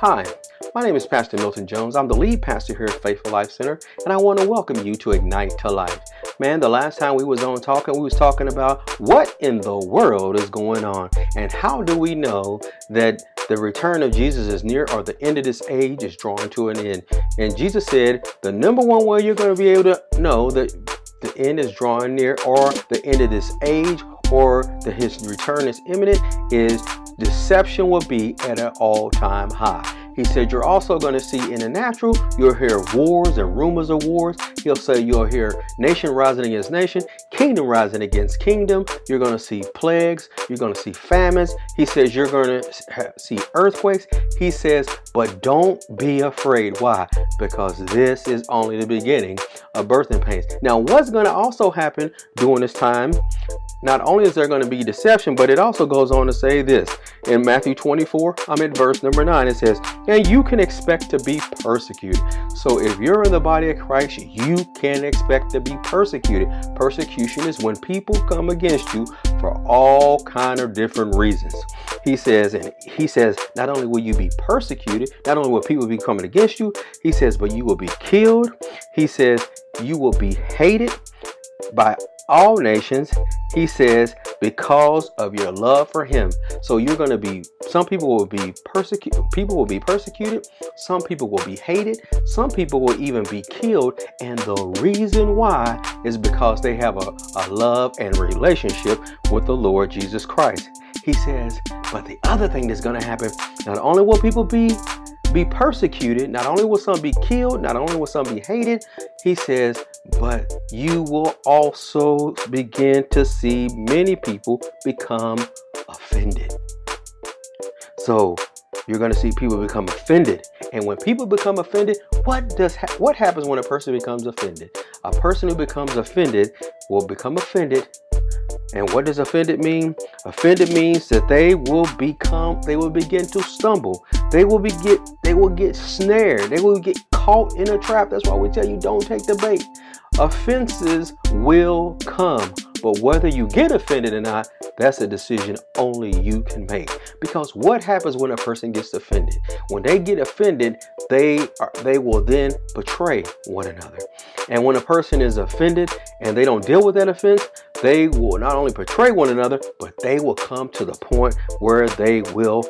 Hi, my name is Pastor Milton Jones. I'm the lead pastor here at Faithful Life Center, and I want to welcome you to Ignite to Life. Man, the last time we was on talking, we was talking about what in the world is going on, and how do we know that the return of Jesus is near or the end of this age is drawing to an end. And Jesus said, the number one way you're going to be able to know that the end is drawing near or the end of this age or that his return is imminent is deception will be at an all-time high. He said, You're also going to see in the natural, you'll hear wars and rumors of wars. He'll say, You'll hear nation rising against nation, kingdom rising against kingdom. You're going to see plagues. You're going to see famines. He says, You're going to see earthquakes. He says, But don't be afraid. Why? Because this is only the beginning of birthing pains. Now, what's going to also happen during this time? Not only is there going to be deception, but it also goes on to say this in Matthew 24, I'm at verse number 9. It says, And you can expect to be persecuted. So if you're in the body of Christ, you can expect to be persecuted. Persecution is when people come against you for all kind of different reasons. He says, and he says, not only will you be persecuted, not only will people be coming against you, he says, but you will be killed. He says, you will be hated by all nations, he says, because of your love for him. So you're going to be, some people will be persecuted, people will be persecuted, some people will be hated, some people will even be killed. And the reason why is because they have a, a love and relationship with the Lord Jesus Christ. He says, but the other thing that's going to happen, not only will people be be persecuted. Not only will some be killed, not only will some be hated, he says, but you will also begin to see many people become offended. So you're going to see people become offended. And when people become offended, what does ha- what happens when a person becomes offended? A person who becomes offended will become offended and what does offended mean? Offended means that they will become, they will begin to stumble. They will be get, they will get snared. They will get caught in a trap. That's why we tell you don't take the bait. Offenses will come, but whether you get offended or not, that's a decision only you can make. Because what happens when a person gets offended? When they get offended, they are, they will then betray one another. And when a person is offended and they don't deal with that offense, they will not only portray one another, but they will come to the point where they will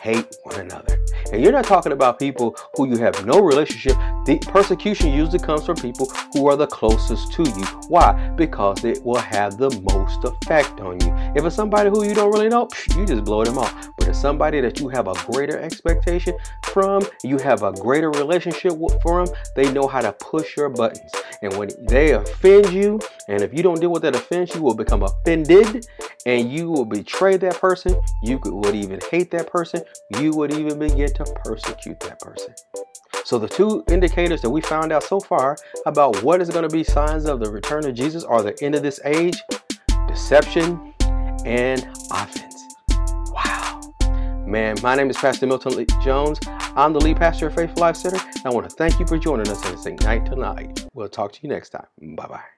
hate one another. And you're not talking about people who you have no relationship. The persecution usually comes from people who are the closest to you. Why? Because it will have the most effect on you. If it's somebody who you don't really know, you just blow them off. But if somebody that you have a greater expectation from, you have a greater relationship with for them, they know how to push your buttons. And when they offend you, and if you don't deal with that offense, you will become offended and you will betray that person. You could, would even hate that person. You would even begin to persecute that person. So the two indicators that we found out so far about what is going to be signs of the return of Jesus are the end of this age, deception, and offense. Wow. Man, my name is Pastor Milton Jones. I'm the lead pastor of Faithful Life Center. I want to thank you for joining us on this Ignite Tonight. We'll talk to you next time. Bye bye.